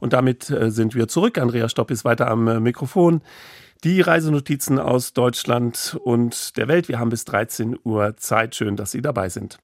Und damit äh, sind wir zurück. Andrea Stopp ist weiter am äh, Mikrofon. Die Reisenotizen aus Deutschland und der Welt. Wir haben bis 13 Uhr Zeit. Schön, dass Sie dabei sind.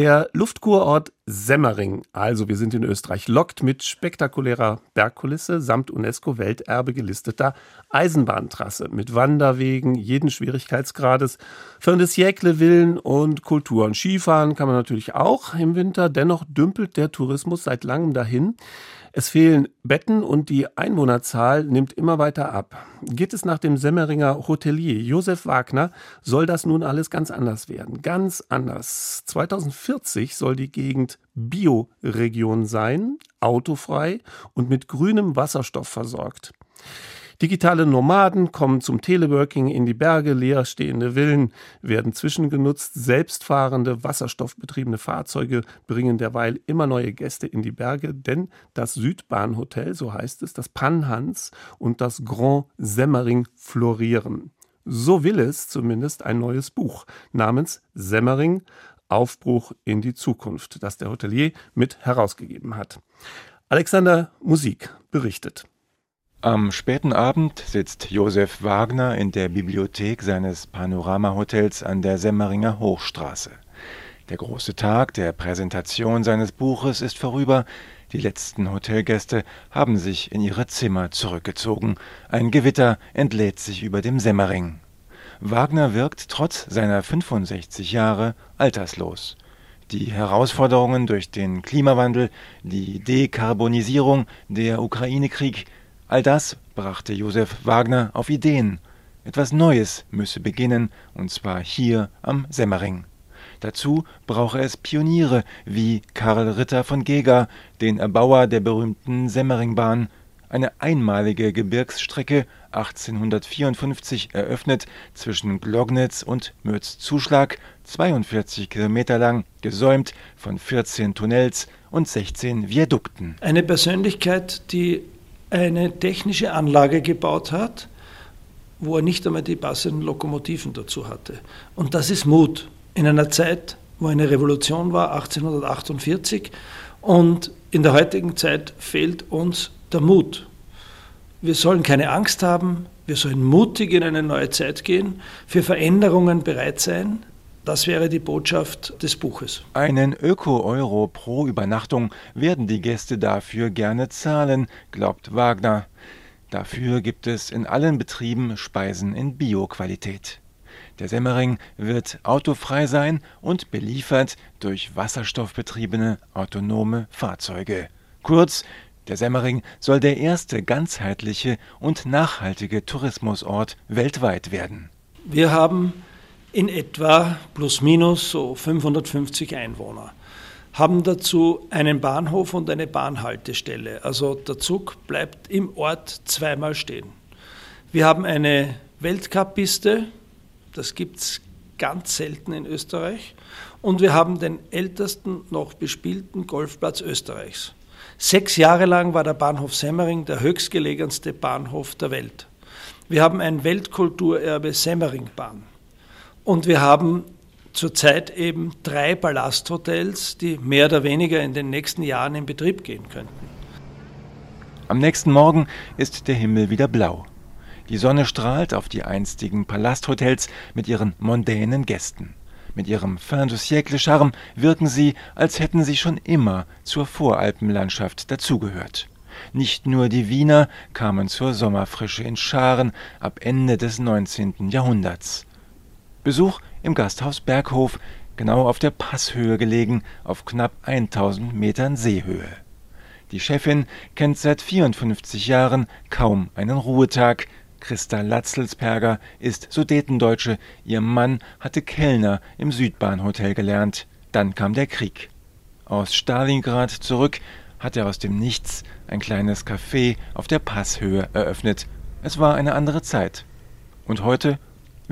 Der Luftkurort Semmering, also wir sind in Österreich, lockt mit spektakulärer Bergkulisse samt UNESCO-Welterbe gelisteter Eisenbahntrasse mit Wanderwegen jeden Schwierigkeitsgrades, Fin de Siècle-Villen und Kulturen. Skifahren kann man natürlich auch im Winter, dennoch dümpelt der Tourismus seit langem dahin. Es fehlen Betten und die Einwohnerzahl nimmt immer weiter ab. Geht es nach dem Semmeringer Hotelier Josef Wagner, soll das nun alles ganz anders werden. Ganz anders. 2040 soll die Gegend Bioregion sein, autofrei und mit grünem Wasserstoff versorgt. Digitale Nomaden kommen zum Teleworking in die Berge, leerstehende Villen werden zwischengenutzt, selbstfahrende, wasserstoffbetriebene Fahrzeuge bringen derweil immer neue Gäste in die Berge, denn das Südbahnhotel, so heißt es, das Panhans und das Grand Semmering florieren. So will es zumindest ein neues Buch namens Semmering Aufbruch in die Zukunft, das der Hotelier mit herausgegeben hat. Alexander Musik berichtet. Am späten Abend sitzt Josef Wagner in der Bibliothek seines Panorama-Hotels an der Semmeringer Hochstraße. Der große Tag der Präsentation seines Buches ist vorüber, die letzten Hotelgäste haben sich in ihre Zimmer zurückgezogen, ein Gewitter entlädt sich über dem Semmering. Wagner wirkt trotz seiner 65 Jahre alterslos. Die Herausforderungen durch den Klimawandel, die Dekarbonisierung, der Ukraine-Krieg, all das brachte Josef Wagner auf Ideen. Etwas Neues müsse beginnen, und zwar hier am Semmering. Dazu brauche es Pioniere wie Karl Ritter von Geger, den Erbauer der berühmten Semmeringbahn, eine einmalige Gebirgsstrecke 1854 eröffnet zwischen Glognitz und Mürzzuschlag, 42 Kilometer lang, gesäumt von 14 Tunnels und 16 Viadukten. Eine Persönlichkeit, die eine technische Anlage gebaut hat, wo er nicht einmal die passenden Lokomotiven dazu hatte. Und das ist Mut in einer Zeit, wo eine Revolution war, 1848. Und in der heutigen Zeit fehlt uns der Mut. Wir sollen keine Angst haben, wir sollen mutig in eine neue Zeit gehen, für Veränderungen bereit sein. Das wäre die Botschaft des Buches. Einen Öko-Euro pro Übernachtung werden die Gäste dafür gerne zahlen, glaubt Wagner. Dafür gibt es in allen Betrieben Speisen in Bio-Qualität. Der Semmering wird autofrei sein und beliefert durch wasserstoffbetriebene autonome Fahrzeuge. Kurz, der Semmering soll der erste ganzheitliche und nachhaltige Tourismusort weltweit werden. Wir haben in etwa plus minus so 550 Einwohner, haben dazu einen Bahnhof und eine Bahnhaltestelle. Also der Zug bleibt im Ort zweimal stehen. Wir haben eine Weltcup-Piste, das gibt es ganz selten in Österreich. Und wir haben den ältesten noch bespielten Golfplatz Österreichs. Sechs Jahre lang war der Bahnhof Semmering der höchstgelegenste Bahnhof der Welt. Wir haben ein Weltkulturerbe Semmeringbahn. Und wir haben zurzeit eben drei Palasthotels, die mehr oder weniger in den nächsten Jahren in Betrieb gehen könnten. Am nächsten Morgen ist der Himmel wieder blau. Die Sonne strahlt auf die einstigen Palasthotels mit ihren mondänen Gästen. Mit ihrem fin de siècle Charme wirken sie, als hätten sie schon immer zur Voralpenlandschaft dazugehört. Nicht nur die Wiener kamen zur Sommerfrische in Scharen ab Ende des 19. Jahrhunderts. Besuch im Gasthaus Berghof, genau auf der Passhöhe gelegen, auf knapp 1000 Metern Seehöhe. Die Chefin kennt seit 54 Jahren kaum einen Ruhetag, Christa Latzelsperger ist Sudetendeutsche. Ihr Mann hatte Kellner im Südbahnhotel gelernt. Dann kam der Krieg. Aus Stalingrad zurück hat er aus dem Nichts ein kleines Café auf der Passhöhe eröffnet. Es war eine andere Zeit. Und heute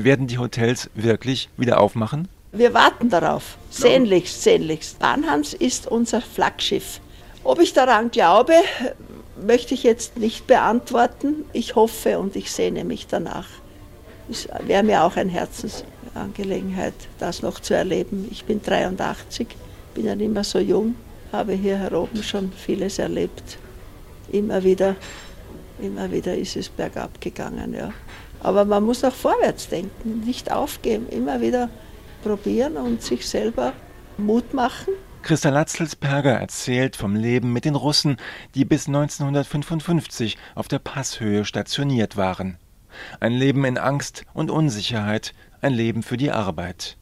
werden die Hotels wirklich wieder aufmachen? Wir warten darauf. Sehnlichst, sehnlichst. Bahnhans ist unser Flaggschiff. Ob ich daran glaube, möchte ich jetzt nicht beantworten. Ich hoffe und ich sehne mich danach. Es wäre mir auch eine Herzensangelegenheit, das noch zu erleben. Ich bin 83, bin ja nicht mehr so jung, habe hier oben schon vieles erlebt. Immer wieder, immer wieder ist es bergab gegangen, ja. Aber man muss auch vorwärts denken, nicht aufgeben, immer wieder probieren und sich selber Mut machen Christa Latzelsperger erzählt vom Leben mit den Russen, die bis 1955 auf der Passhöhe stationiert waren. Ein Leben in Angst und Unsicherheit, ein Leben für die Arbeit.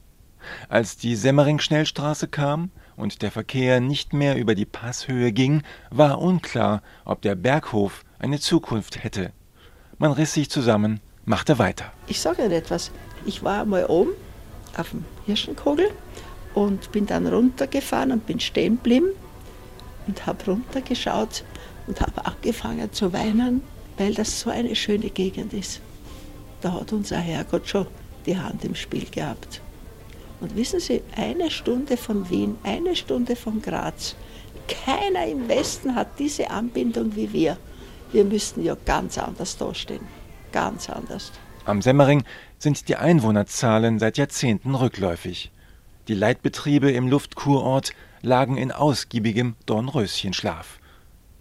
Als die Semmering-Schnellstraße kam und der Verkehr nicht mehr über die Passhöhe ging, war unklar, ob der Berghof eine Zukunft hätte. Man riss sich zusammen, machte weiter. Ich sage Ihnen etwas. Ich war mal oben auf dem Hirschenkogel und bin dann runtergefahren und bin stehen geblieben und habe runtergeschaut und habe angefangen zu weinen, weil das so eine schöne Gegend ist. Da hat unser Herrgott schon die Hand im Spiel gehabt. Und wissen Sie, eine Stunde von Wien, eine Stunde von Graz, keiner im Westen hat diese Anbindung wie wir. Wir müssten ja ganz anders dastehen. Ganz anders. Am Semmering sind die Einwohnerzahlen seit Jahrzehnten rückläufig. Die Leitbetriebe im Luftkurort lagen in ausgiebigem Dornröschenschlaf.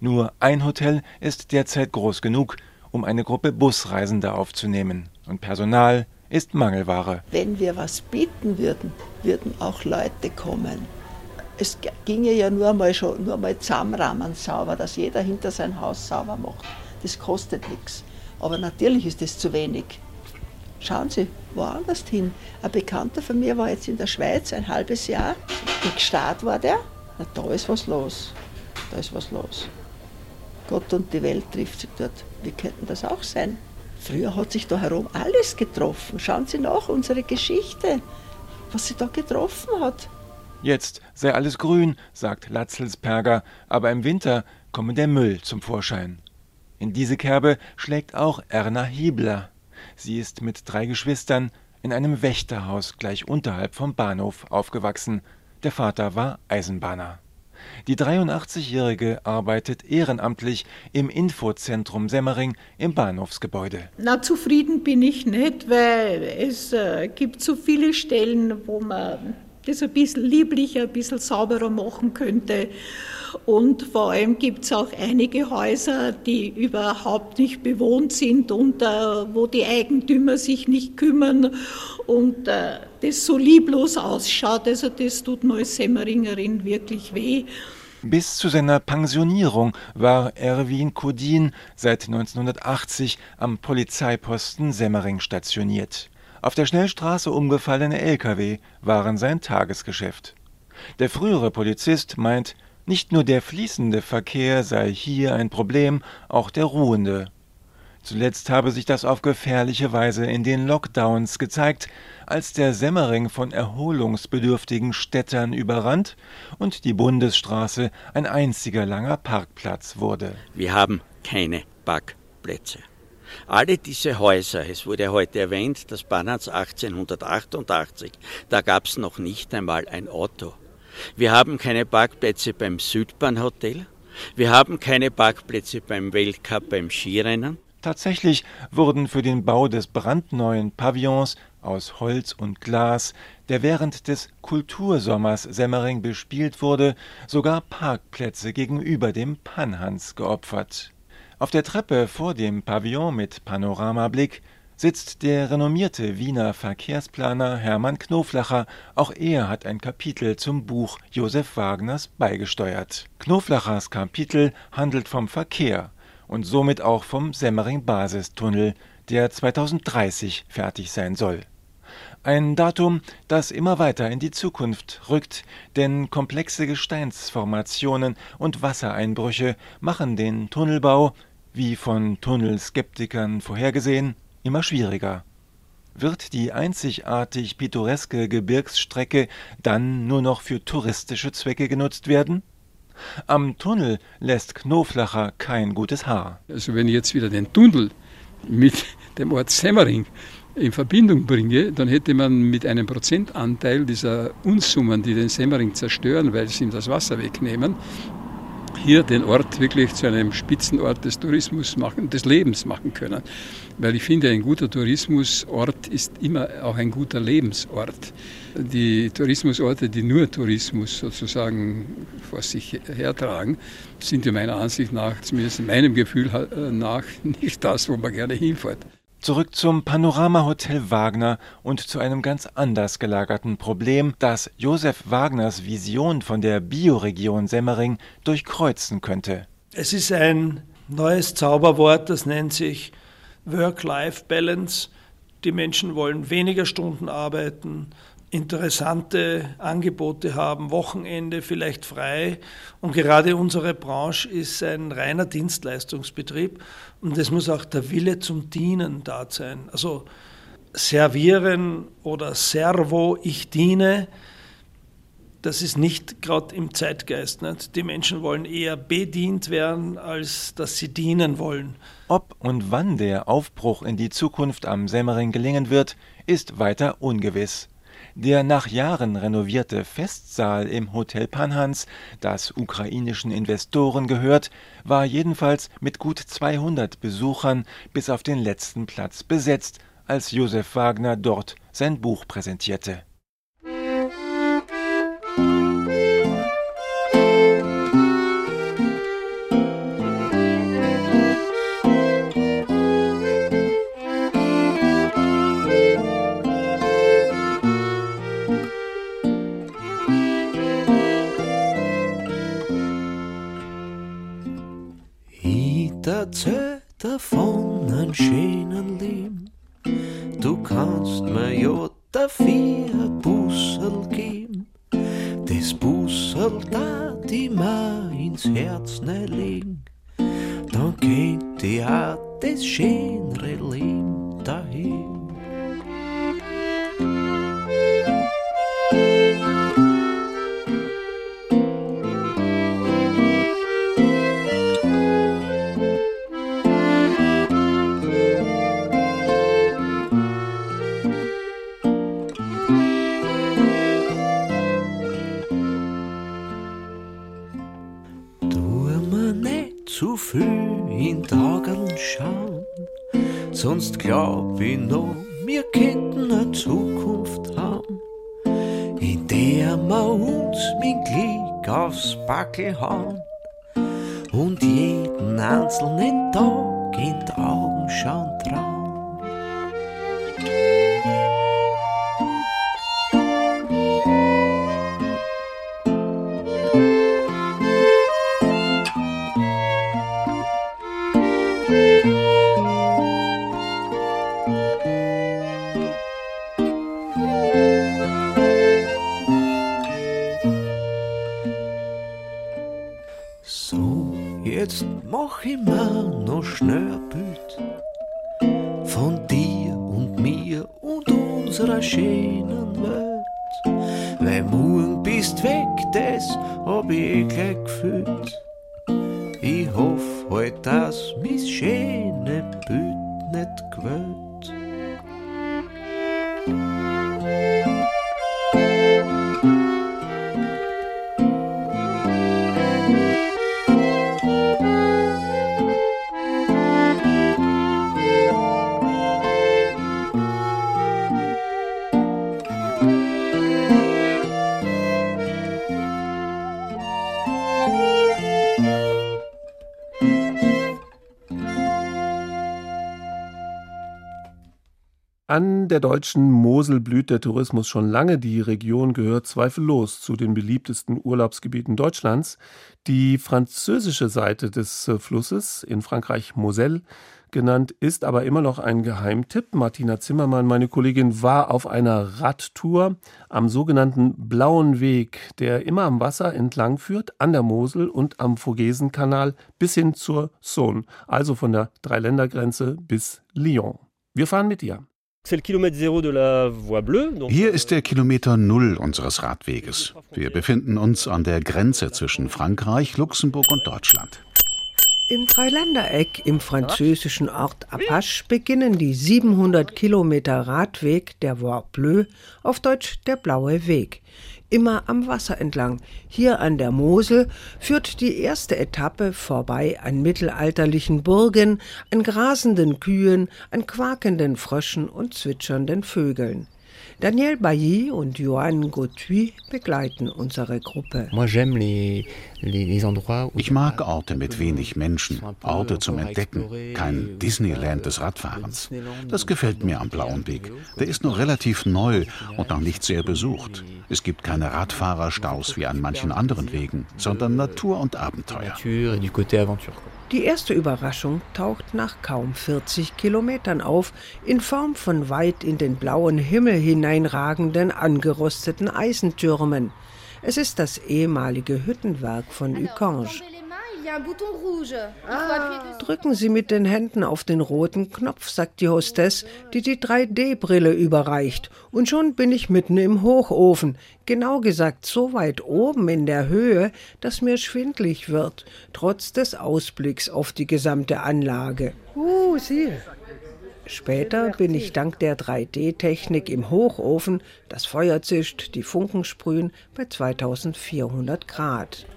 Nur ein Hotel ist derzeit groß genug, um eine Gruppe Busreisender aufzunehmen, und Personal ist Mangelware. Wenn wir was bieten würden, würden auch Leute kommen. Es ginge ja nur mal schon, nur mal zusammenrahmen sauber, dass jeder hinter sein Haus sauber macht. Das kostet nichts. Aber natürlich ist das zu wenig. Schauen Sie woanders hin. Ein Bekannter von mir war jetzt in der Schweiz ein halbes Jahr. Gstaad war der. Na, da ist was los. Da ist was los. Gott und die Welt trifft sich dort. Wie könnten das auch sein? Früher hat sich da herum alles getroffen. Schauen Sie nach, unsere Geschichte, was sie da getroffen hat. Jetzt sei alles grün, sagt Latzelsperger, aber im Winter komme der Müll zum Vorschein. In diese Kerbe schlägt auch Erna Hiebler. Sie ist mit drei Geschwistern in einem Wächterhaus gleich unterhalb vom Bahnhof aufgewachsen. Der Vater war Eisenbahner. Die 83-Jährige arbeitet ehrenamtlich im Infozentrum Semmering im Bahnhofsgebäude. Na, zufrieden bin ich nicht, weil es äh, gibt so viele Stellen, wo man das ein bisschen lieblicher, ein bisschen sauberer machen könnte. Und vor allem gibt es auch einige Häuser, die überhaupt nicht bewohnt sind und äh, wo die Eigentümer sich nicht kümmern und äh, das so lieblos ausschaut. Also das tut mir als Semmeringerin wirklich weh. Bis zu seiner Pensionierung war Erwin Kodin seit 1980 am Polizeiposten Semmering stationiert. Auf der Schnellstraße umgefallene Lkw waren sein Tagesgeschäft. Der frühere Polizist meint, nicht nur der fließende Verkehr sei hier ein Problem, auch der ruhende. Zuletzt habe sich das auf gefährliche Weise in den Lockdowns gezeigt, als der Semmering von erholungsbedürftigen Städtern überrannt und die Bundesstraße ein einziger langer Parkplatz wurde. Wir haben keine Parkplätze. Alle diese Häuser, es wurde heute erwähnt, das Bahnhaus 1888, da gab es noch nicht einmal ein Auto. Wir haben keine Parkplätze beim Südbahnhotel, wir haben keine Parkplätze beim Weltcup beim Skirennen. Tatsächlich wurden für den Bau des brandneuen Pavillons aus Holz und Glas, der während des Kultursommers Semmering bespielt wurde, sogar Parkplätze gegenüber dem Panhans geopfert. Auf der Treppe vor dem Pavillon mit Panoramablick sitzt der renommierte Wiener Verkehrsplaner Hermann Knoflacher. Auch er hat ein Kapitel zum Buch Josef Wagners beigesteuert. Knoflachers Kapitel handelt vom Verkehr und somit auch vom Semmering-Basistunnel, der 2030 fertig sein soll. Ein Datum, das immer weiter in die Zukunft rückt, denn komplexe Gesteinsformationen und Wassereinbrüche machen den Tunnelbau, wie von Tunnelskeptikern vorhergesehen, immer schwieriger. Wird die einzigartig pittoreske Gebirgsstrecke dann nur noch für touristische Zwecke genutzt werden? Am Tunnel lässt Knoflacher kein gutes Haar. Also wenn ich jetzt wieder den Tunnel mit dem Ort Semmering in Verbindung bringe, dann hätte man mit einem Prozentanteil dieser Unsummen, die den Semmering zerstören, weil sie ihm das Wasser wegnehmen, hier den Ort wirklich zu einem Spitzenort des Tourismus machen, des Lebens machen können. Weil ich finde, ein guter Tourismusort ist immer auch ein guter Lebensort. Die Tourismusorte, die nur Tourismus sozusagen vor sich hertragen, sind meiner Ansicht nach, zumindest in meinem Gefühl nach, nicht das, wo man gerne hinfährt. Zurück zum Panorama-Hotel Wagner und zu einem ganz anders gelagerten Problem, das Josef Wagners Vision von der Bioregion Semmering durchkreuzen könnte. Es ist ein neues Zauberwort, das nennt sich Work-Life-Balance. Die Menschen wollen weniger Stunden arbeiten, interessante Angebote haben, Wochenende vielleicht frei. Und gerade unsere Branche ist ein reiner Dienstleistungsbetrieb und es muss auch der Wille zum Dienen da sein. Also servieren oder servo, ich diene, das ist nicht gerade im Zeitgeist. Nicht? Die Menschen wollen eher bedient werden, als dass sie dienen wollen. Ob und wann der Aufbruch in die Zukunft am Semmering gelingen wird, ist weiter ungewiss. Der nach Jahren renovierte Festsaal im Hotel Panhans, das ukrainischen Investoren gehört, war jedenfalls mit gut 200 Besuchern bis auf den letzten Platz besetzt, als Josef Wagner dort sein Buch präsentierte. erzähl davon schönen Leben. Du kannst mir ja dafür ein Bussel geben. Das Bussel da die mir ins Herz ne legen. Dann kennt die auch das schönere Leben aufs Backel An der deutschen Mosel blüht der Tourismus schon lange. Die Region gehört zweifellos zu den beliebtesten Urlaubsgebieten Deutschlands. Die französische Seite des äh, Flusses, in Frankreich Moselle genannt, ist aber immer noch ein Geheimtipp. Martina Zimmermann, meine Kollegin, war auf einer Radtour am sogenannten Blauen Weg, der immer am Wasser entlang führt, an der Mosel und am Vogesenkanal bis hin zur Saône, also von der Dreiländergrenze bis Lyon. Wir fahren mit ihr. Hier ist der Kilometer Null unseres Radweges. Wir befinden uns an der Grenze zwischen Frankreich, Luxemburg und Deutschland. Im Dreiländereck im französischen Ort Apache beginnen die 700 Kilometer Radweg der Voie Bleue, auf Deutsch der Blaue Weg immer am Wasser entlang. Hier an der Mosel führt die erste Etappe vorbei an mittelalterlichen Burgen, an grasenden Kühen, an quakenden Fröschen und zwitschernden Vögeln. Daniel Bailly und Johan Gauthier begleiten unsere Gruppe. Ich mag Orte mit wenig Menschen, Orte zum Entdecken, kein Disneyland des Radfahrens. Das gefällt mir am Blauen Weg. Der ist noch relativ neu und noch nicht sehr besucht. Es gibt keine Radfahrerstaus wie an manchen anderen Wegen, sondern Natur und Abenteuer. Die erste Überraschung taucht nach kaum 40 Kilometern auf, in Form von weit in den blauen Himmel hineinragenden, angerosteten Eisentürmen. Es ist das ehemalige Hüttenwerk von Ucange. Drücken Sie mit den Händen auf den roten Knopf, sagt die Hostess, die die 3D-Brille überreicht. Und schon bin ich mitten im Hochofen. Genau gesagt so weit oben in der Höhe, dass mir schwindlig wird, trotz des Ausblicks auf die gesamte Anlage. Uh, sieh. Später bin ich dank der 3D-Technik im Hochofen, das Feuer zischt, die Funken sprühen, bei 2400 Grad.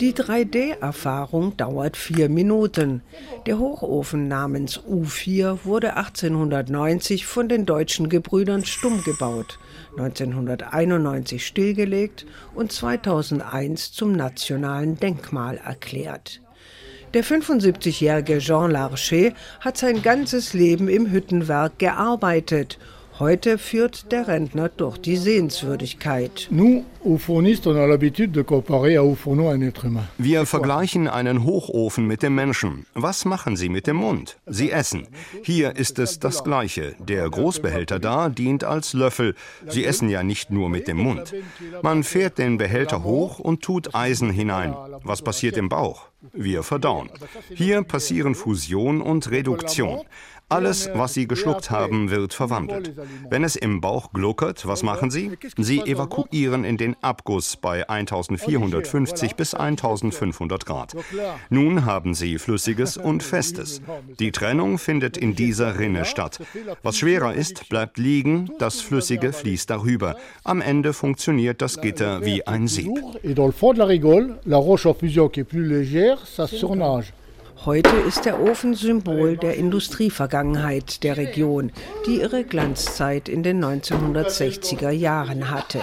Die 3D-Erfahrung dauert vier Minuten. Der Hochofen namens U4 wurde 1890 von den deutschen Gebrüdern Stumm gebaut, 1991 stillgelegt und 2001 zum nationalen Denkmal erklärt. Der 75-jährige Jean Larcher hat sein ganzes Leben im Hüttenwerk gearbeitet. Heute führt der Rentner durch die Sehenswürdigkeit. Wir vergleichen einen Hochofen mit dem Menschen. Was machen Sie mit dem Mund? Sie essen. Hier ist es das Gleiche. Der Großbehälter da dient als Löffel. Sie essen ja nicht nur mit dem Mund. Man fährt den Behälter hoch und tut Eisen hinein. Was passiert im Bauch? Wir verdauen. Hier passieren Fusion und Reduktion. Alles, was Sie geschluckt haben, wird verwandelt. Wenn es im Bauch gluckert, was machen Sie? Sie evakuieren in den Abguss bei 1450 bis 1500 Grad. Nun haben Sie Flüssiges und Festes. Die Trennung findet in dieser Rinne statt. Was schwerer ist, bleibt liegen, das Flüssige fließt darüber. Am Ende funktioniert das Gitter wie ein Sieb. Heute ist der Ofen Symbol der Industrievergangenheit der Region, die ihre Glanzzeit in den 1960er Jahren hatte.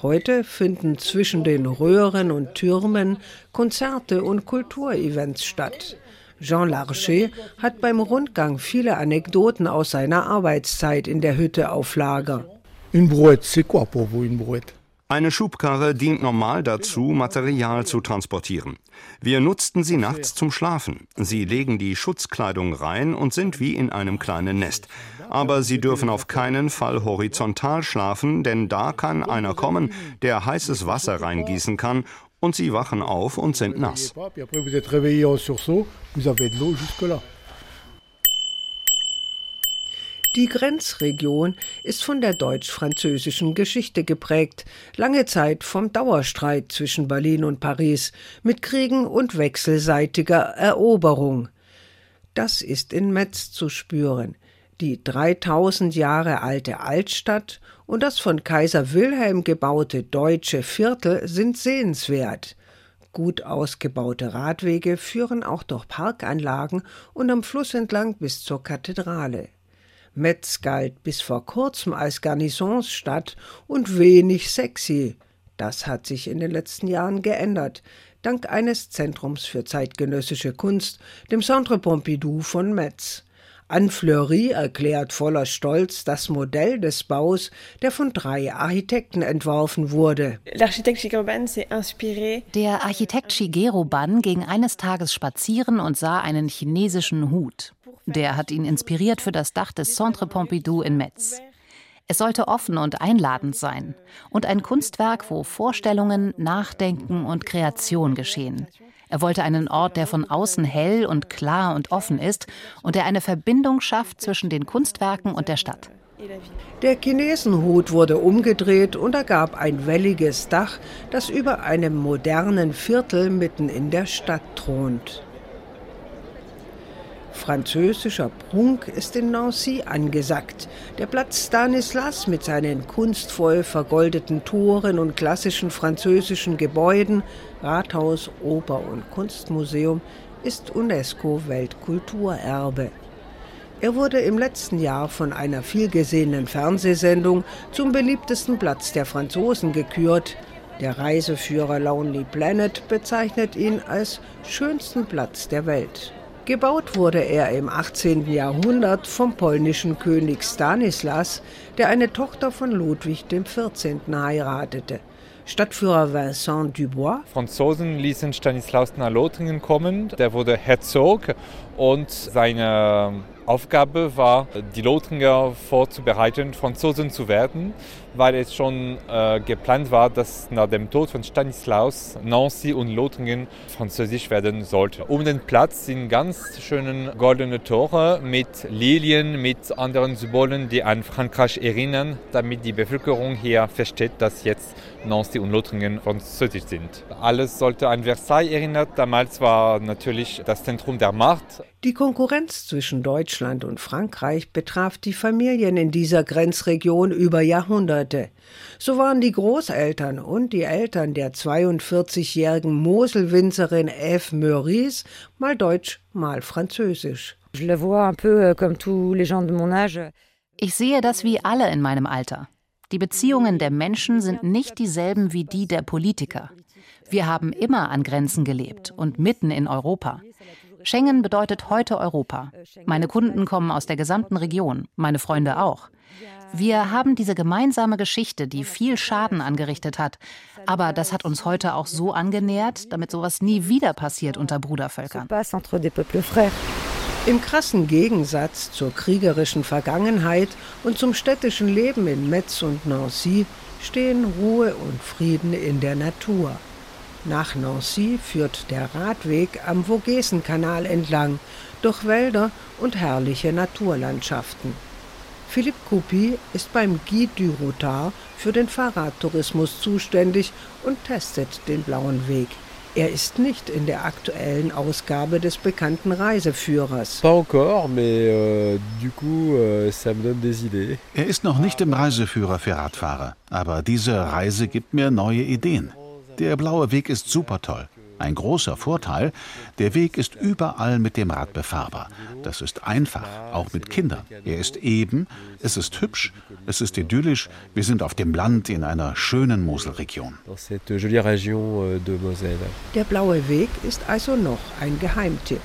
Heute finden zwischen den Röhren und Türmen Konzerte und Kulturevents statt. Jean Larcher hat beim Rundgang viele Anekdoten aus seiner Arbeitszeit in der Hütte auf Lager. Une brouette, c'est quoi pour vous une brouette? Eine Schubkarre dient normal dazu, Material zu transportieren. Wir nutzten sie nachts zum Schlafen. Sie legen die Schutzkleidung rein und sind wie in einem kleinen Nest. Aber sie dürfen auf keinen Fall horizontal schlafen, denn da kann einer kommen, der heißes Wasser reingießen kann und sie wachen auf und sind nass. Die Grenzregion ist von der deutsch-französischen Geschichte geprägt, lange Zeit vom Dauerstreit zwischen Berlin und Paris, mit Kriegen und wechselseitiger Eroberung. Das ist in Metz zu spüren. Die 3000 Jahre alte Altstadt und das von Kaiser Wilhelm gebaute deutsche Viertel sind sehenswert. Gut ausgebaute Radwege führen auch durch Parkanlagen und am Fluss entlang bis zur Kathedrale. Metz galt bis vor kurzem als Garnisonsstadt und wenig sexy. Das hat sich in den letzten Jahren geändert, dank eines Zentrums für zeitgenössische Kunst, dem Centre Pompidou von Metz. Anne Fleury erklärt voller Stolz das Modell des Baus, der von drei Architekten entworfen wurde. Der Architekt Shigeru Ban ging eines Tages spazieren und sah einen chinesischen Hut. Der hat ihn inspiriert für das Dach des Centre Pompidou in Metz. Es sollte offen und einladend sein und ein Kunstwerk, wo Vorstellungen, Nachdenken und Kreation geschehen. Er wollte einen Ort, der von außen hell und klar und offen ist und der eine Verbindung schafft zwischen den Kunstwerken und der Stadt. Der Chinesenhut wurde umgedreht und ergab ein welliges Dach, das über einem modernen Viertel mitten in der Stadt thront. Französischer Prunk ist in Nancy angesagt. Der Platz Stanislas mit seinen kunstvoll vergoldeten Toren und klassischen französischen Gebäuden, Rathaus, Oper und Kunstmuseum, ist UNESCO-Weltkulturerbe. Er wurde im letzten Jahr von einer vielgesehenen Fernsehsendung zum beliebtesten Platz der Franzosen gekürt. Der Reiseführer Lonely Planet bezeichnet ihn als schönsten Platz der Welt. Gebaut wurde er im 18. Jahrhundert vom polnischen König Stanislas, der eine Tochter von Ludwig XIV. heiratete. Stadtführer Vincent Dubois. Franzosen ließen Stanislaus nach Lothringen kommen. Der wurde Herzog und seine Aufgabe war, die Lothringer vorzubereiten, Franzosen zu werden, weil es schon äh, geplant war, dass nach dem Tod von Stanislaus Nancy und Lothringen französisch werden sollte. Um den Platz sind ganz schöne goldene Tore mit Lilien, mit anderen Symbolen, die an Frankreich erinnern, damit die Bevölkerung hier versteht, dass jetzt Nancy und Lothringen französisch sind. Alles sollte an Versailles erinnern. Damals war natürlich das Zentrum der Macht. Die Konkurrenz zwischen Deutschland und Frankreich betraf die Familien in dieser Grenzregion über Jahrhunderte. So waren die Großeltern und die Eltern der 42-jährigen Moselwinzerin Eve Meurice mal deutsch, mal französisch. Euh, ich sehe das wie alle in meinem Alter. Die Beziehungen der Menschen sind nicht dieselben wie die der Politiker. Wir haben immer an Grenzen gelebt und mitten in Europa. Schengen bedeutet heute Europa. Meine Kunden kommen aus der gesamten Region, meine Freunde auch. Wir haben diese gemeinsame Geschichte, die viel Schaden angerichtet hat. Aber das hat uns heute auch so angenähert, damit sowas nie wieder passiert unter Brudervölkern. Im krassen Gegensatz zur kriegerischen Vergangenheit und zum städtischen Leben in Metz und Nancy stehen Ruhe und Frieden in der Natur. Nach Nancy führt der Radweg am Vogesenkanal entlang, durch Wälder und herrliche Naturlandschaften. Philipp Kuppi ist beim Guide du Routard für den Fahrradtourismus zuständig und testet den blauen Weg. Er ist nicht in der aktuellen Ausgabe des bekannten Reiseführers. Euh, euh, er ist noch nicht im Reiseführer für Radfahrer, aber diese Reise gibt mir neue Ideen. Der blaue Weg ist super toll. Ein großer Vorteil, der Weg ist überall mit dem Rad befahrbar. Das ist einfach, auch mit Kindern. Er ist eben, es ist hübsch, es ist idyllisch. Wir sind auf dem Land in einer schönen Moselregion. Euh, der blaue Weg ist also noch ein Geheimtipp.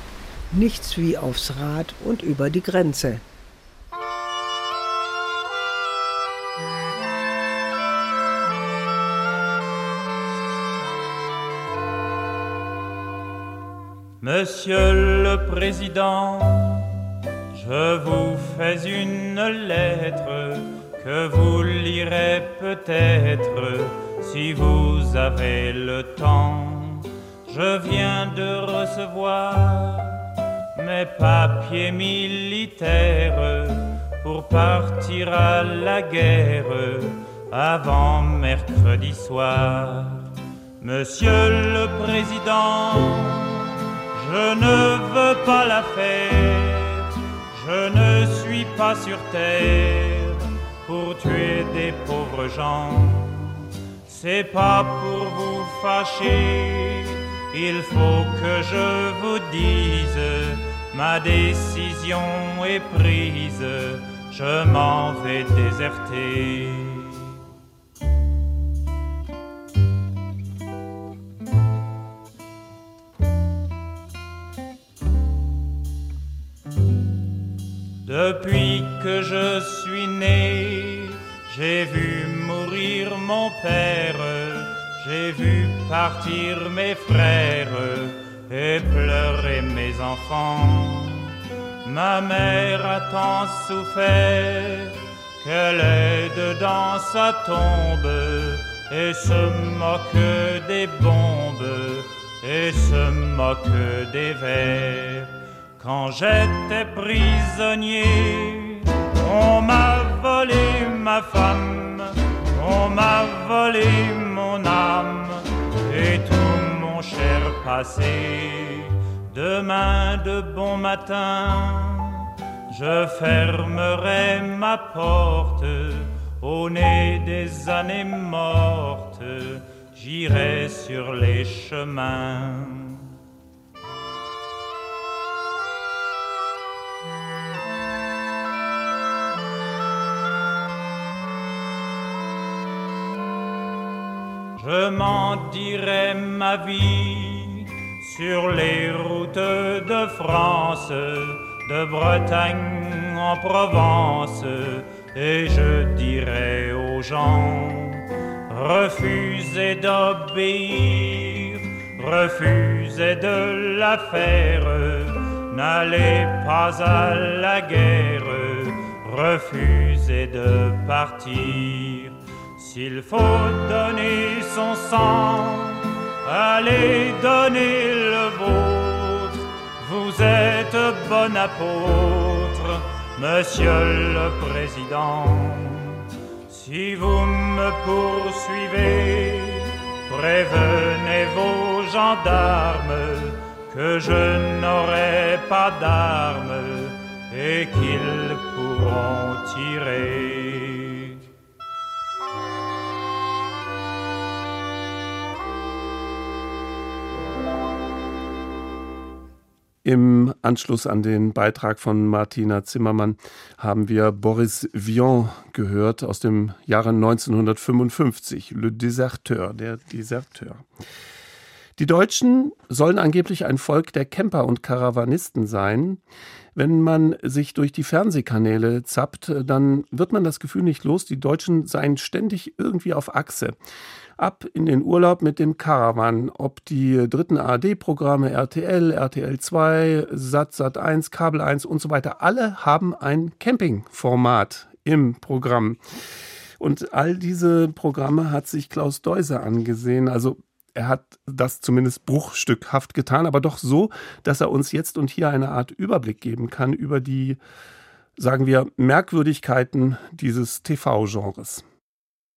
Nichts wie aufs Rad und über die Grenze. Monsieur le Président, je vous fais une lettre que vous lirez peut-être si vous avez le temps. Je viens de recevoir mes papiers militaires pour partir à la guerre avant mercredi soir. Monsieur le Président, je ne veux pas la faire, je ne suis pas sur terre pour tuer des pauvres gens. C'est pas pour vous fâcher, il faut que je vous dise, ma décision est prise, je m'en vais déserter. J'ai vu partir mes frères et pleurer mes enfants. Ma mère a tant souffert qu'elle est dedans sa tombe et se moque des bombes et se moque des vers. Quand j'étais prisonnier, on m'a volé ma femme, on m'a volé mon âme et tout mon cher passé. Demain de bon matin, je fermerai ma porte au nez des années mortes, j'irai sur les chemins je m'en dirai ma vie sur les routes de France, de Bretagne en Provence, et je dirai aux gens, refusez d'obéir, refusez de la faire, n'allez pas à la guerre, refusez de partir. S'il faut donner son sang, allez donner le vôtre. Vous êtes bon apôtre, monsieur le président. Si vous me poursuivez, prévenez vos gendarmes que je n'aurai pas d'armes et qu'ils pourront tirer. Im Anschluss an den Beitrag von Martina Zimmermann haben wir Boris Vian gehört aus dem Jahre 1955, Le Deserteur, der Deserteur. Die Deutschen sollen angeblich ein Volk der Camper und Karawanisten sein. Wenn man sich durch die Fernsehkanäle zappt, dann wird man das Gefühl nicht los, die Deutschen seien ständig irgendwie auf Achse. Ab in den Urlaub mit dem Caravan. Ob die dritten ARD-Programme RTL, RTL 2, Sat, Sat 1, Kabel 1 und so weiter, alle haben ein Campingformat im Programm. Und all diese Programme hat sich Klaus Deuser angesehen. Also er hat das zumindest bruchstückhaft getan, aber doch so, dass er uns jetzt und hier eine Art Überblick geben kann über die, sagen wir, Merkwürdigkeiten dieses TV-Genres.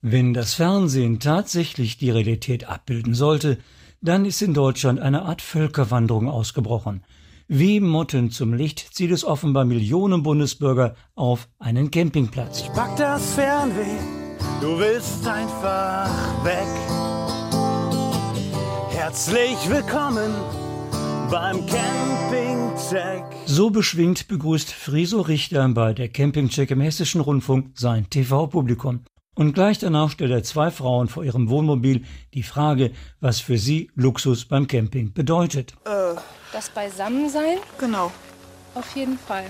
Wenn das Fernsehen tatsächlich die Realität abbilden sollte, dann ist in Deutschland eine Art Völkerwanderung ausgebrochen. Wie Motten zum Licht zieht es offenbar Millionen Bundesbürger auf einen Campingplatz. Ich pack das Fernweh, du willst einfach weg. Herzlich willkommen beim Campingcheck. So beschwingt begrüßt Friso Richter bei der Campingcheck im Hessischen Rundfunk sein TV-Publikum. Und gleich danach stellt er zwei Frauen vor ihrem Wohnmobil die Frage, was für sie Luxus beim Camping bedeutet. Äh, das Beisammensein? Genau. Auf jeden Fall.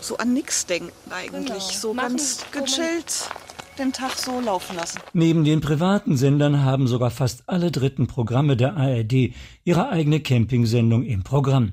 So an nichts denken eigentlich. Genau. So Machen, ganz gechillt den Tag so laufen lassen. Neben den privaten Sendern haben sogar fast alle dritten Programme der ARD ihre eigene Campingsendung im Programm.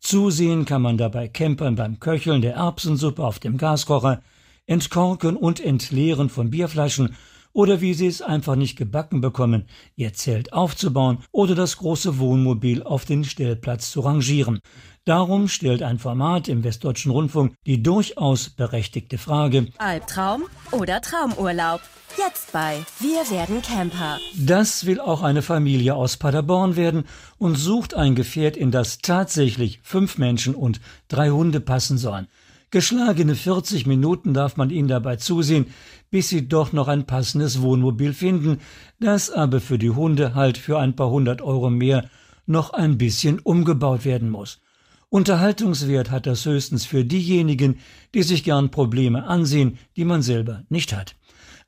Zusehen kann man dabei Campern beim Köcheln der Erbsensuppe auf dem Gaskocher, Entkorken und Entleeren von Bierflaschen oder wie sie es einfach nicht gebacken bekommen, ihr Zelt aufzubauen oder das große Wohnmobil auf den Stellplatz zu rangieren. Darum stellt ein Format im Westdeutschen Rundfunk die durchaus berechtigte Frage Albtraum oder Traumurlaub? Jetzt bei Wir werden Camper. Das will auch eine Familie aus Paderborn werden und sucht ein Gefährt, in das tatsächlich fünf Menschen und drei Hunde passen sollen. Geschlagene 40 Minuten darf man ihnen dabei zusehen, bis sie doch noch ein passendes Wohnmobil finden, das aber für die Hunde halt für ein paar hundert Euro mehr noch ein bisschen umgebaut werden muss. Unterhaltungswert hat das höchstens für diejenigen, die sich gern Probleme ansehen, die man selber nicht hat.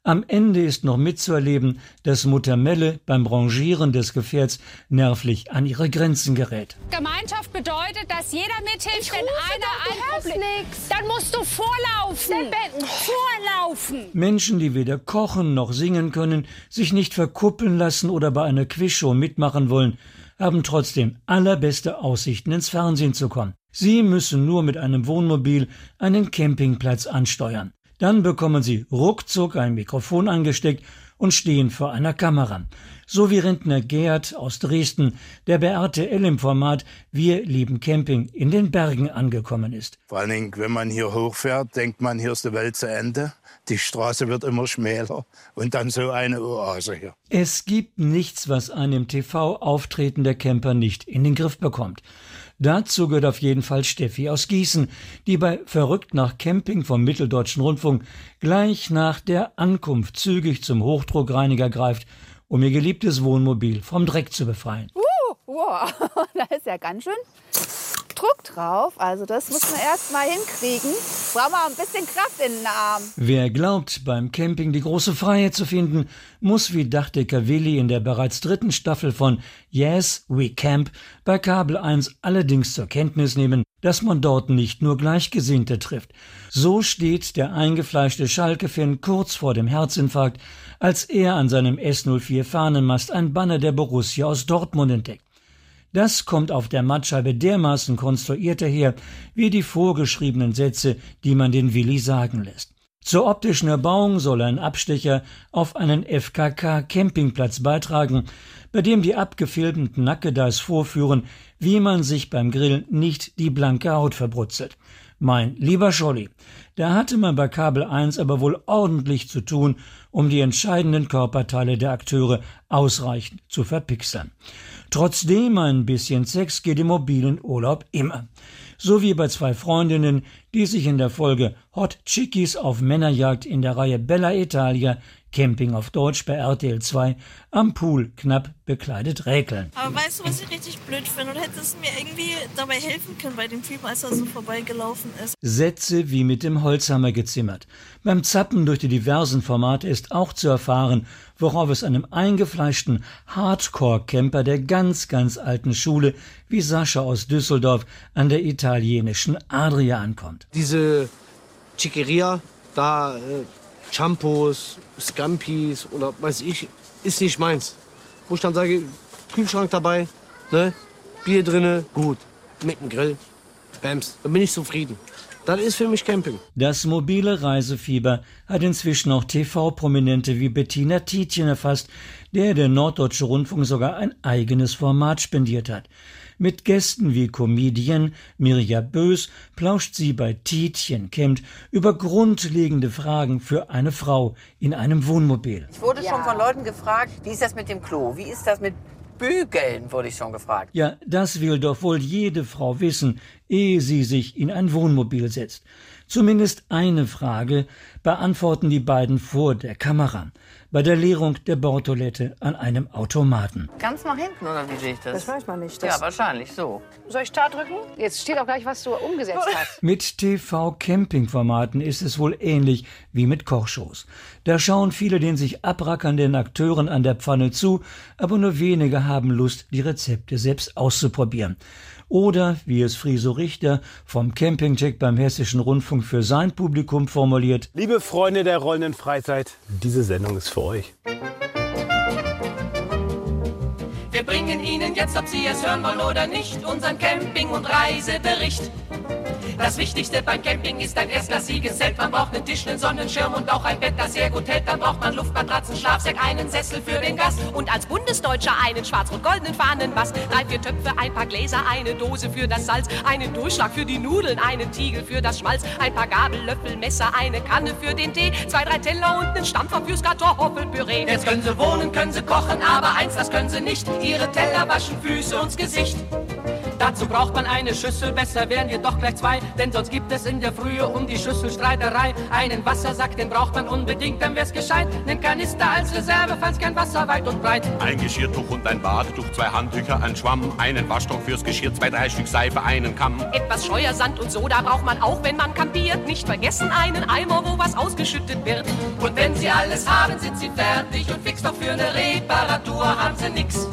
Am Ende ist noch mitzuerleben, dass Mutter Melle beim Rangieren des Gefährts nervlich an ihre Grenzen gerät. Gemeinschaft bedeutet, dass jeder mithilft, ich wenn einer ein Problem... Nix. Dann musst du vorlaufen. Vorlaufen. Menschen, die weder kochen noch singen können, sich nicht verkuppeln lassen oder bei einer Quizshow mitmachen wollen, haben trotzdem allerbeste Aussichten ins Fernsehen zu kommen. Sie müssen nur mit einem Wohnmobil einen Campingplatz ansteuern. Dann bekommen sie ruckzuck ein Mikrofon angesteckt und stehen vor einer Kamera. So wie Rentner Gerd aus Dresden, der bei RTL im Format Wir lieben Camping in den Bergen angekommen ist. Vor allen Dingen, wenn man hier hochfährt, denkt man, hier ist die Welt zu Ende. Die Straße wird immer schmäler und dann so eine Oase hier. Es gibt nichts, was einem TV-Auftreten der Camper nicht in den Griff bekommt. Dazu gehört auf jeden Fall Steffi aus Gießen, die bei Verrückt nach Camping vom Mitteldeutschen Rundfunk gleich nach der Ankunft zügig zum Hochdruckreiniger greift, um ihr geliebtes Wohnmobil vom Dreck zu befreien. Uh, wow, da ist ja ganz schön Druck drauf. Also das muss man erst mal hinkriegen. Brauchen wir ein bisschen Kraft in den Arm. Wer glaubt, beim Camping die große Freiheit zu finden, muss wie Dachdecker Willi in der bereits dritten Staffel von Yes, We Camp bei Kabel 1 allerdings zur Kenntnis nehmen, dass man dort nicht nur Gleichgesinnte trifft. So steht der eingefleischte Schalke-Fan kurz vor dem Herzinfarkt, als er an seinem S04 Fahnenmast ein Banner der Borussia aus Dortmund entdeckt. Das kommt auf der Mattscheibe dermaßen konstruiert daher, wie die vorgeschriebenen Sätze, die man den Willi sagen lässt. Zur optischen Erbauung soll ein Abstecher auf einen FKK-Campingplatz beitragen, bei dem die abgefilmten Nackedas vorführen, wie man sich beim Grillen nicht die blanke Haut verbrutzelt. Mein lieber Scholli, da hatte man bei Kabel 1 aber wohl ordentlich zu tun, um die entscheidenden Körperteile der Akteure ausreichend zu verpixern. Trotzdem ein bisschen Sex geht im mobilen Urlaub immer. So wie bei zwei Freundinnen, die sich in der Folge Hot Chickies auf Männerjagd in der Reihe Bella Italia Camping auf Deutsch bei RTL 2 am Pool knapp bekleidet räkeln. Aber weißt du, was ich richtig blöd finde? Du hättest mir irgendwie dabei helfen können bei dem Typen, als er so vorbeigelaufen ist. Sätze wie mit dem Holzhammer gezimmert. Beim Zappen durch die diversen Formate ist auch zu erfahren, worauf es einem eingefleischten Hardcore-Camper der ganz, ganz alten Schule wie Sascha aus Düsseldorf an der italienischen Adria ankommt. Diese Chiqueria, da äh, Champos, Scampis oder weiß ich, ist nicht meins. Wo ich dann sage, Kühlschrank dabei, ne? Bier drinne, gut. Mit dem Grill, Bams, dann bin ich zufrieden. Das ist für mich Camping. Das mobile Reisefieber hat inzwischen auch TV-Prominente wie Bettina Tietjen erfasst, der der Norddeutsche Rundfunk sogar ein eigenes Format spendiert hat. Mit Gästen wie Comedian Mirja Bös plauscht sie bei Tietjen Kempt über grundlegende Fragen für eine Frau in einem Wohnmobil. Ich wurde ja. schon von Leuten gefragt, wie ist das mit dem Klo? Wie ist das mit Bügeln, wurde ich schon gefragt. Ja, das will doch wohl jede Frau wissen, ehe sie sich in ein Wohnmobil setzt. Zumindest eine Frage beantworten die beiden vor der Kamera bei der Leerung der Bordtoilette an einem Automaten. Ganz nach hinten, oder wie sehe ich das? Das weiß man nicht. ja, wahrscheinlich so. Soll ich Start drücken? Jetzt steht auch gleich, was du umgesetzt hast. Mit TV-Camping-Formaten ist es wohl ähnlich wie mit Kochshows. Da schauen viele den sich abrackernden Akteuren an der Pfanne zu, aber nur wenige haben Lust, die Rezepte selbst auszuprobieren. Oder, wie es Friso Richter vom Campingcheck beim Hessischen Rundfunk für sein Publikum formuliert. Liebe Freunde der rollenden Freizeit, diese Sendung ist für euch. Wir bringen Ihnen jetzt, ob Sie es hören wollen oder nicht, unseren Camping- und Reisebericht. Das Wichtigste beim Camping ist ein erstklassiges Zelt. Man braucht einen Tisch, einen Sonnenschirm und auch ein Bett, das sehr gut hält. Dann braucht man Luftmatratzen, Schlafsack, einen Sessel für den Gast. Und als Bundesdeutscher einen schwarz-rot-goldenen Fahnenmast. Drei, vier Töpfe, ein paar Gläser, eine Dose für das Salz, einen Durchschlag für die Nudeln, einen Tiegel für das Schmalz, ein paar Gabel, Löffel, Messer, eine Kanne für den Tee, zwei, drei Teller und einen Stampfer fürs Kartoffelpüree. Jetzt können Sie wohnen, können Sie kochen, aber eins, das können Sie nicht. Ihre Teller waschen, Füße und Gesicht. Dazu braucht man eine Schüssel, besser wären jedoch gleich zwei, denn sonst gibt es in der Frühe um die Schüssel Streiterei. Einen Wassersack, den braucht man unbedingt, dann wär's gescheit. Nen Kanister als Reserve, falls kein Wasser weit und breit. Ein Geschirrtuch und ein Badetuch, zwei Handtücher, ein Schwamm, einen Waschstock fürs Geschirr, zwei, drei Stück Seife, einen Kamm. Etwas Scheuersand und Soda braucht man auch, wenn man kampiert. Nicht vergessen einen Eimer, wo was ausgeschüttet wird. Und wenn Sie alles haben, sind Sie fertig und fix, doch für eine Reparatur haben Sie nix.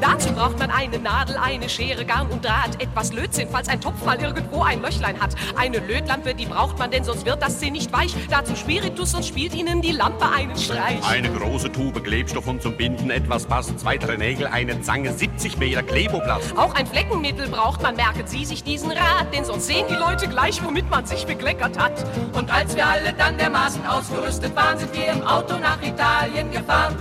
Dazu braucht man eine Nadel, eine Schere, Garn und Draht, etwas Lötzinn, falls ein Topf mal irgendwo ein Löchlein hat. Eine Lötlampe, die braucht man, denn sonst wird das Zinn nicht weich. Dazu Spiritus und spielt Ihnen die Lampe einen Streich. Eine große Tube Klebstoff und zum Binden etwas Bass, zwei, drei Nägel, eine Zange, 70 Meter Kleboplast. Auch ein Fleckenmittel braucht man, merken Sie sich diesen Rat, denn sonst sehen die Leute gleich, womit man sich bekleckert hat. Und als wir alle dann dermaßen ausgerüstet waren, sind wir im Auto nach Italien gefahren.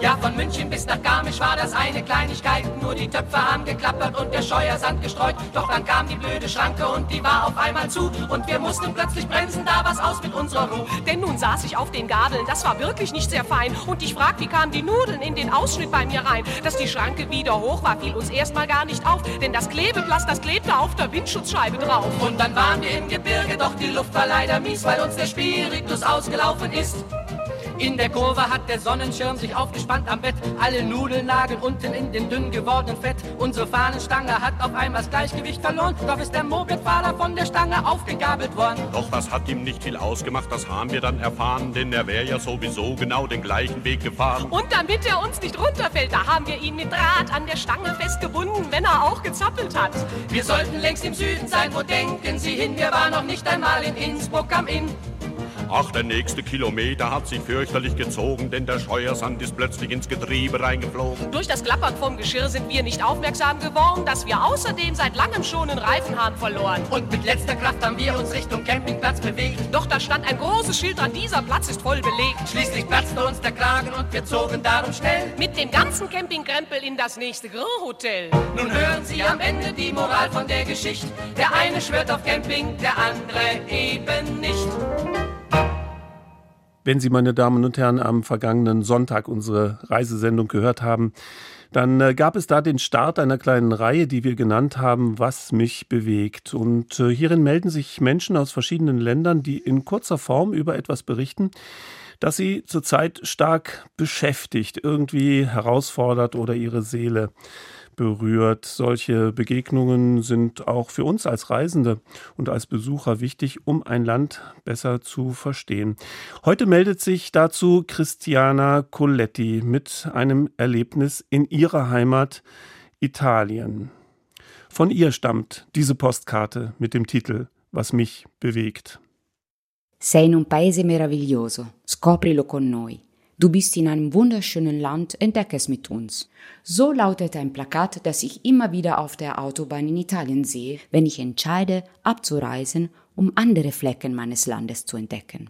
Ja, von München bis nach Garmisch war das eine Kleinigkeit. Nur die Töpfe haben geklappert und der Scheuersand gestreut. Doch dann kam die blöde Schranke und die war auf einmal zu. Und wir mussten plötzlich bremsen, da war's aus mit unserer Ruhe. Denn nun saß ich auf den Gabeln, das war wirklich nicht sehr fein. Und ich frag, wie kamen die Nudeln in den Ausschnitt bei mir rein? Dass die Schranke wieder hoch war, fiel uns erstmal gar nicht auf. Denn das Klebeplast, das klebte auf der Windschutzscheibe drauf. Und dann waren wir im Gebirge, doch die Luft war leider mies, weil uns der Spiritus ausgelaufen ist. In der Kurve hat der Sonnenschirm sich aufgespannt am Bett. Alle Nudeln lagen unten in dem dünn gewordenen Fett. Unsere Fahnenstange hat auf einmal das Gleichgewicht verloren. Doch ist der Mopedfahrer von der Stange aufgegabelt worden. Doch das hat ihm nicht viel ausgemacht, das haben wir dann erfahren. Denn er wäre ja sowieso genau den gleichen Weg gefahren. Und damit er uns nicht runterfällt, da haben wir ihn mit Draht an der Stange festgebunden, wenn er auch gezappelt hat. Wir sollten längst im Süden sein, wo denken Sie hin? Wir waren noch nicht einmal in Innsbruck am Inn. Ach, der nächste Kilometer hat sich fürchterlich gezogen, denn der Scheuersand ist plötzlich ins Getriebe reingeflogen. Durch das Klappern vom Geschirr sind wir nicht aufmerksam geworden, dass wir außerdem seit langem schon einen Reifenhahn verloren. Und mit letzter Kraft haben wir uns Richtung Campingplatz bewegt. Doch da stand ein großes Schild dran, dieser Platz ist voll belegt. Schließlich platzte uns der Kragen und wir zogen darum schnell mit dem ganzen Campingkrempel in das nächste Grillhotel. Nun hören Sie am Ende die Moral von der Geschichte. Der eine schwört auf Camping, der andere eben nicht. Wenn Sie, meine Damen und Herren, am vergangenen Sonntag unsere Reisesendung gehört haben, dann äh, gab es da den Start einer kleinen Reihe, die wir genannt haben, Was mich bewegt. Und äh, hierin melden sich Menschen aus verschiedenen Ländern, die in kurzer Form über etwas berichten, das sie zurzeit stark beschäftigt, irgendwie herausfordert oder ihre Seele berührt. Solche Begegnungen sind auch für uns als Reisende und als Besucher wichtig, um ein Land besser zu verstehen. Heute meldet sich dazu Christiana Coletti mit einem Erlebnis in ihrer Heimat Italien. Von ihr stammt diese Postkarte mit dem Titel Was mich bewegt. Sei in un paese meraviglioso, scoprilo con noi. Du bist in einem wunderschönen Land, entdecke es mit uns. So lautet ein Plakat, das ich immer wieder auf der Autobahn in Italien sehe, wenn ich entscheide, abzureisen, um andere Flecken meines Landes zu entdecken.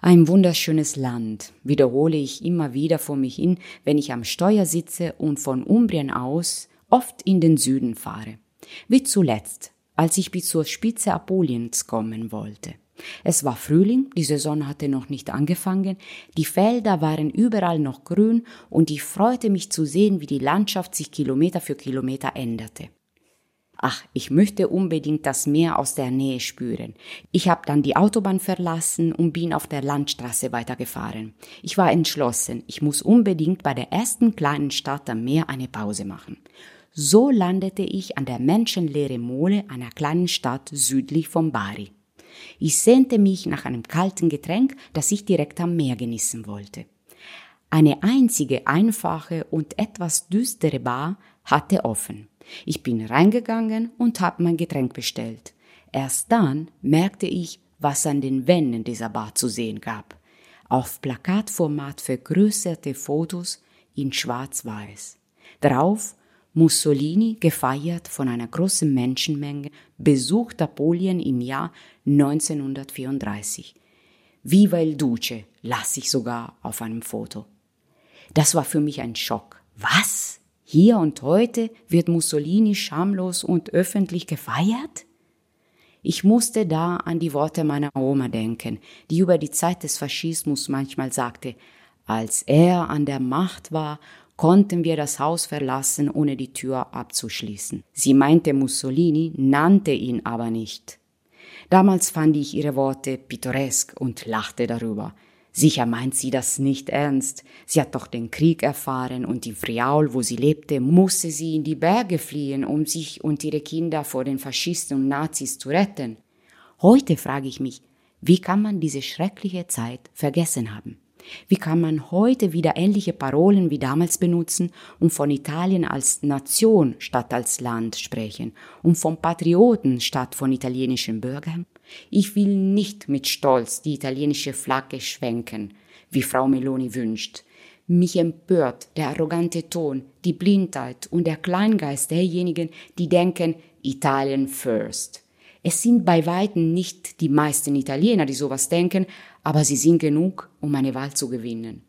Ein wunderschönes Land, wiederhole ich immer wieder vor mich hin, wenn ich am Steuer sitze und von Umbrien aus oft in den Süden fahre. Wie zuletzt, als ich bis zur Spitze Apuliens kommen wollte. Es war Frühling, die Saison hatte noch nicht angefangen, die Felder waren überall noch grün und ich freute mich zu sehen, wie die Landschaft sich Kilometer für Kilometer änderte. Ach, ich möchte unbedingt das Meer aus der Nähe spüren. Ich habe dann die Autobahn verlassen und bin auf der Landstraße weitergefahren. Ich war entschlossen, ich muss unbedingt bei der ersten kleinen Stadt am Meer eine Pause machen. So landete ich an der menschenleeren Mole einer kleinen Stadt südlich von Bari. Ich sehnte mich nach einem kalten Getränk, das ich direkt am Meer genießen wollte. Eine einzige einfache und etwas düstere Bar hatte offen. Ich bin reingegangen und habe mein Getränk bestellt. Erst dann merkte ich, was an den Wänden dieser Bar zu sehen gab. Auf Plakatformat vergrößerte Fotos in schwarz-weiß. Darauf Mussolini, gefeiert von einer großen Menschenmenge, besucht Napoleon im Jahr 1934. Viva il Duce las ich sogar auf einem Foto. Das war für mich ein Schock. Was? Hier und heute wird Mussolini schamlos und öffentlich gefeiert? Ich musste da an die Worte meiner Oma denken, die über die Zeit des Faschismus manchmal sagte, als er an der Macht war konnten wir das Haus verlassen, ohne die Tür abzuschließen. Sie meinte Mussolini, nannte ihn aber nicht. Damals fand ich ihre Worte pittoresk und lachte darüber. Sicher meint sie das nicht ernst. Sie hat doch den Krieg erfahren und in Friaul, wo sie lebte, musste sie in die Berge fliehen, um sich und ihre Kinder vor den Faschisten und Nazis zu retten. Heute frage ich mich, wie kann man diese schreckliche Zeit vergessen haben? Wie kann man heute wieder ähnliche Parolen wie damals benutzen und von Italien als Nation statt als Land sprechen und von Patrioten statt von italienischen Bürgern? Ich will nicht mit Stolz die italienische Flagge schwenken, wie Frau Meloni wünscht. Mich empört der arrogante Ton, die Blindheit und der Kleingeist derjenigen, die denken Italien first. Es sind bei weitem nicht die meisten Italiener, die sowas denken, aber sie sind genug, um eine Wahl zu gewinnen.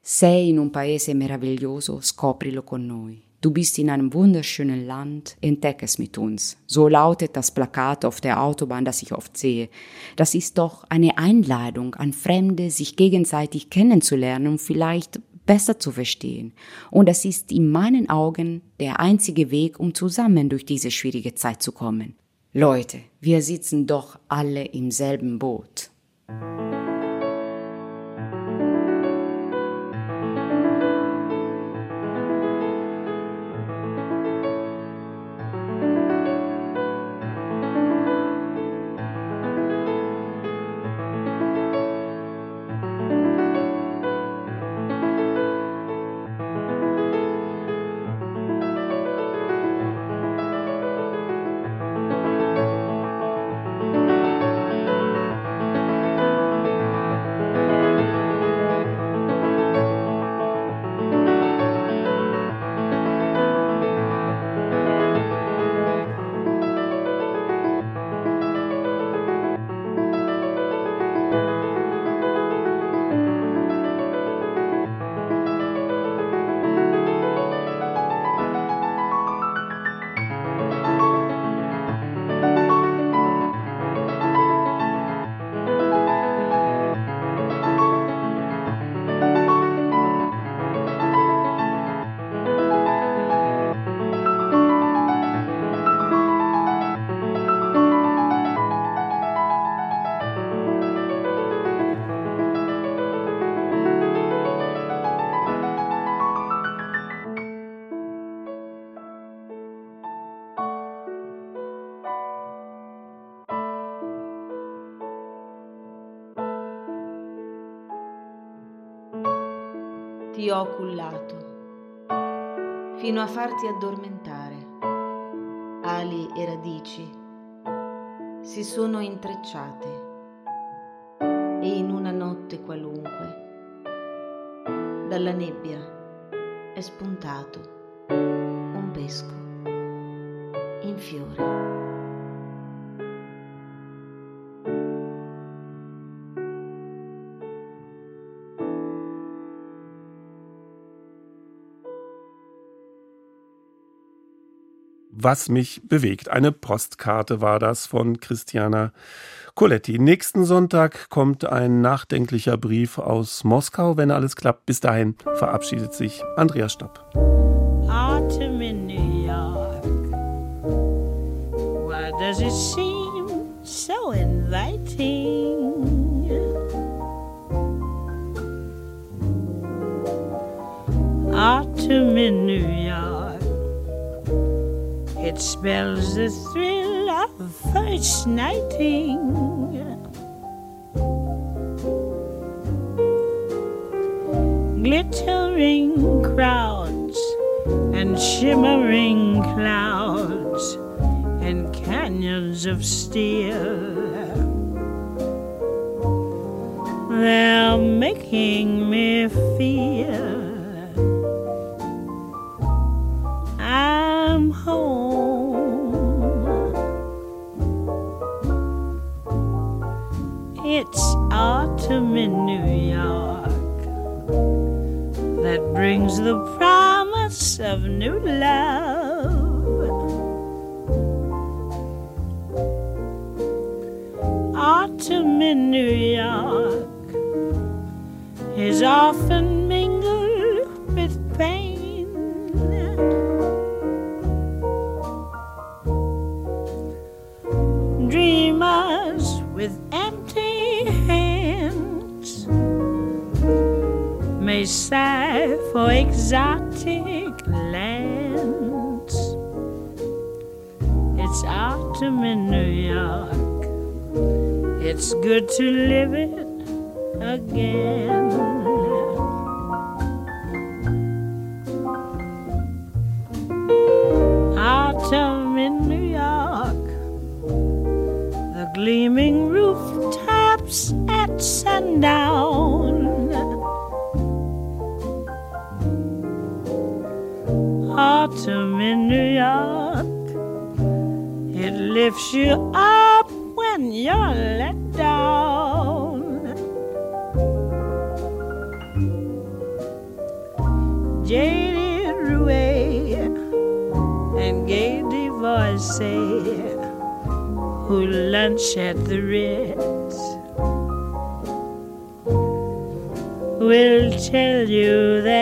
Sei in un paese meraviglioso, scoprilo con noi. Du bist in einem wunderschönen Land, entdecke es mit uns. So lautet das Plakat auf der Autobahn, das ich oft sehe. Das ist doch eine Einladung an Fremde, sich gegenseitig kennenzulernen und vielleicht besser zu verstehen. Und das ist in meinen Augen der einzige Weg, um zusammen durch diese schwierige Zeit zu kommen. Leute, wir sitzen doch alle im selben Boot. Ti ho cullato fino a farti addormentare. Ali e radici si sono intrecciate e in una notte qualunque dalla nebbia è spuntato un pesco in fiore. Was mich bewegt. Eine Postkarte war das von Christiana Coletti. Nächsten Sonntag kommt ein nachdenklicher Brief aus Moskau, wenn alles klappt. Bis dahin verabschiedet sich Andreas Stopp. Autumn in New York. Why does it seem so inviting? Autumn in New York. It spells the thrill of first nighting. Glittering crowds and shimmering clouds and canyons of steel. They're making me feel autumn in New York that brings the promise of new love. Autumn in New York is often may sigh for exotic lands. It's autumn in New York. It's good to live it again. Autumn in New York, the gleaming rooftops lifts you up when you're let down. Jaded Rouet and gay divorcee who lunch at the Ritz will tell you that